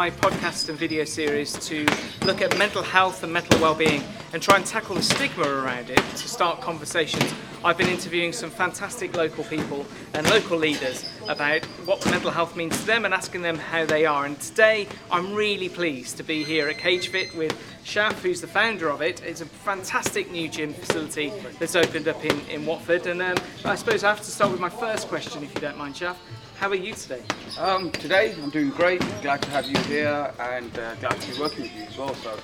my podcast and video series to look at mental health and mental well-being and try and tackle the stigma around it to start conversations. I've been interviewing some fantastic local people and local leaders about what mental health means to them and asking them how they are. And today I'm really pleased to be here at CageFit with Shaf, who's the founder of it. It's a fantastic new gym facility that's opened up in, in Watford. And um, I suppose I have to start with my first question, if you don't mind, Shaf. How are you today? Um, today I'm doing great. Glad to have you here and uh, glad to be working with you as well. So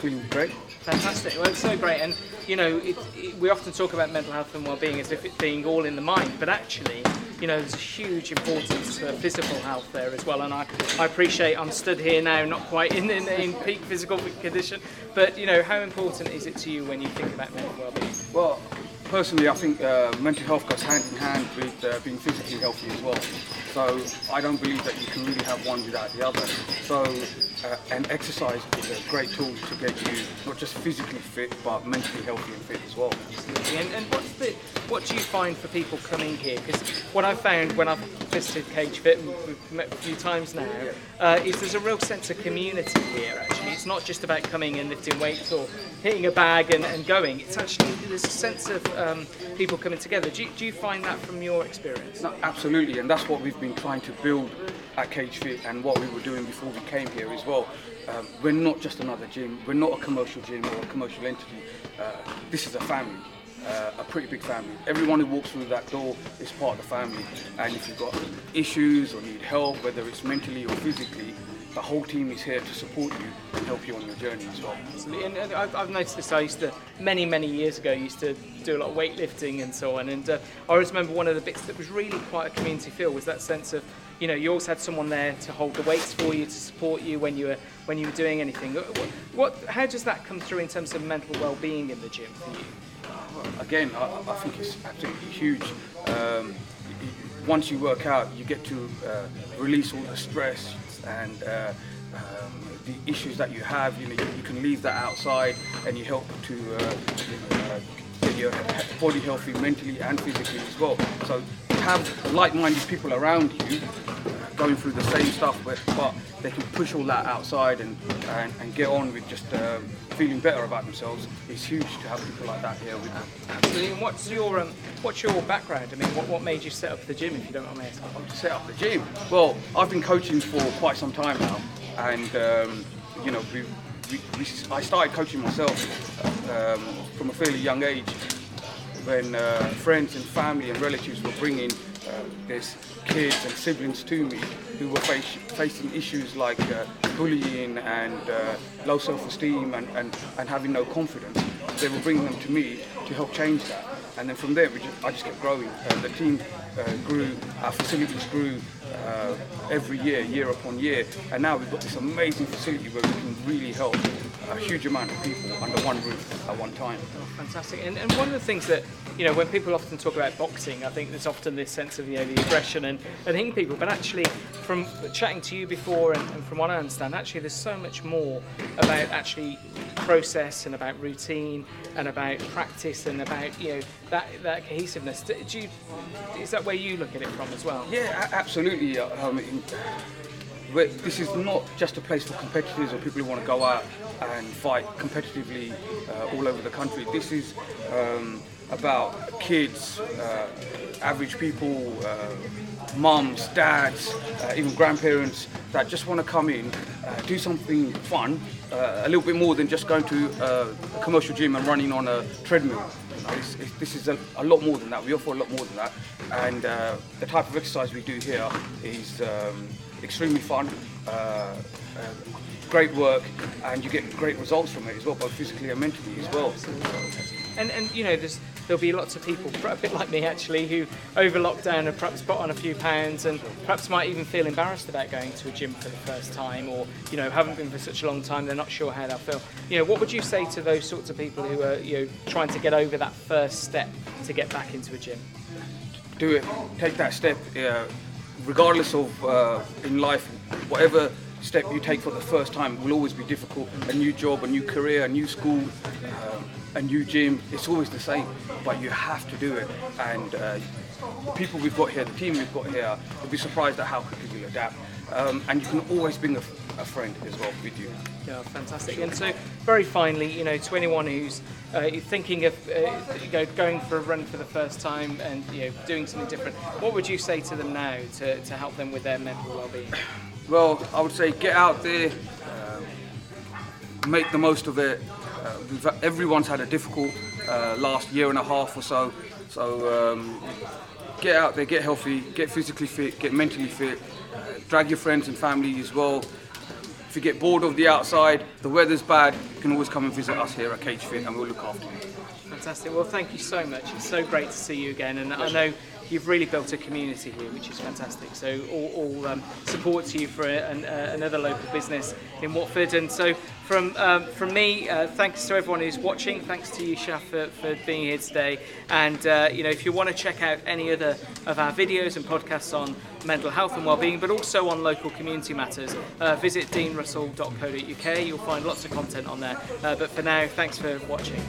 feeling great. Fantastic. Well, it's so great. And you know, it, it, we often talk about mental health and well-being as if it being all in the mind, but actually, you know, there's a huge importance to physical health there as well. And I, I appreciate I'm stood here now, not quite in, in, in peak physical condition, but you know, how important is it to you when you think about mental well-being? Well, personally, I think uh, mental health goes hand in hand with uh, being physically healthy as well. So I don't believe that you can really have one without the other. So uh, and exercise is a great tool to get you not just physically fit but mentally healthy and fit as well. And, and what's the what do you find for people coming here? Because what I've found when I've visited Cage Fit, and we've met a few times now, uh, is there's a real sense of community here. Actually, it's not just about coming and lifting weights or hitting a bag and, and going. It's actually there's a sense of um, people coming together. Do you, do you find that from your experience? No, absolutely, and that's what we've been trying to build at Cage Fit and what we were doing before we came here as well. Um, we're not just another gym. We're not a commercial gym or a commercial entity. Uh, this is a family. Uh, a pretty big family. Everyone who walks through that door is part of the family. And if you've got issues or need help, whether it's mentally or physically, the whole team is here to support you and help you on your journey as well. Absolutely, and I've, I've noticed this. I used to many many years ago used to do a lot of weightlifting and so on. And uh, I always remember one of the bits that was really quite a community feel was that sense of you know you always had someone there to hold the weights for you to support you when you were when you were doing anything. What, what how does that come through in terms of mental well-being in the gym for you? Again, I, I think it's absolutely huge. Um, once you work out, you get to uh, release all the stress and uh, um, the issues that you have. You know, you, you, can leave that outside, and you help to uh, uh get your body healthy mentally and physically as well. So have like-minded people around you going through the same stuff, but, but they can push all that outside and, and, and get on with just um, feeling better about themselves. It's huge to have people like that here with them. Absolutely. And what's your um, what's your background? I mean, what, what made you set up the gym, if you don't mind me asking? set up the gym. Well, I've been coaching for quite some time now, and um, you know, we, we, we, I started coaching myself um, from a fairly young age when uh, friends and family and relatives were bringing uh, kids and siblings to me who were face, facing issues like uh, bullying and uh, low self-esteem and, and, and having no confidence. They were bringing them to me to help change that. And then from there, just, I just kept growing. Uh, the team uh, grew, our facilities grew uh, every year, year upon year. And now we've got this amazing facility where we can really help a huge amount of people under one roof at one time. Oh, fantastic. And, and one of the things that, you know, when people often talk about boxing, I think there's often this sense of, you know, the aggression and, and hitting people. But actually, from chatting to you before and, and from what I understand, actually there's so much more about actually process and about routine and about practice and about, you know, that, that cohesiveness. Do you, is that where you look at it from as well? Yeah, absolutely. Um, this is not just a place for competitors or people who want to go out and fight competitively uh, all over the country. This is um, about kids, uh, average people, uh, mums, dads, uh, even grandparents that just want to come in, uh, do something fun, uh, a little bit more than just going to a commercial gym and running on a treadmill. It's, it's, this is a, a, lot more than that. We offer a lot more than that, and the type of exercise we do here is. Um, extremely fun, uh, uh, great work, and you get great results from it as well, both physically and mentally as well. And, and you know, there's, there'll be lots of people, a bit like me actually, who over lockdown have perhaps put on a few pounds and perhaps might even feel embarrassed about going to a gym for the first time or, you know, haven't been for such a long time, they're not sure how they'll feel. You know, what would you say to those sorts of people who are, you know, trying to get over that first step to get back into a gym? Do it. Take that step. Uh, regardless of uh, in life, whatever step you take for the first time will always be difficult. A new job, a new career, a new school, uh, a new gym, it's always the same, but you have to do it. And uh, people we've got here, the team we've got here, you'll be surprised at how quickly you'll adapt. um, and you can always bring a, a friend as well with you. Yeah, fantastic. And so, very finally, you know, to anyone who's uh, thinking of uh, you know, going for a run for the first time and you know, doing something different, what would you say to them now to, to help them with their mental well-being? Well, I would say get out there, um, make the most of it. Uh, everyone's had a difficult uh, last year and a half or so, so um, get out there, get healthy, get physically fit, get mentally fit, uh, drag your friends and family as well. If you get bored of the outside, the weather's bad, you can always come and visit us here at Cage Fit and we'll look after you. Fantastic. Well, thank you so much. It's so great to see you again, and I know you've really built a community here, which is fantastic. So all, all um, support to you for an, uh, another local business in Watford. And so from um, from me, uh, thanks to everyone who's watching. Thanks to you, Shaf, for, for being here today. And uh, you know, if you want to check out any other of our videos and podcasts on mental health and well-being, but also on local community matters, uh, visit deanrussell.co.uk. You'll find lots of content on there. Uh, but for now, thanks for watching.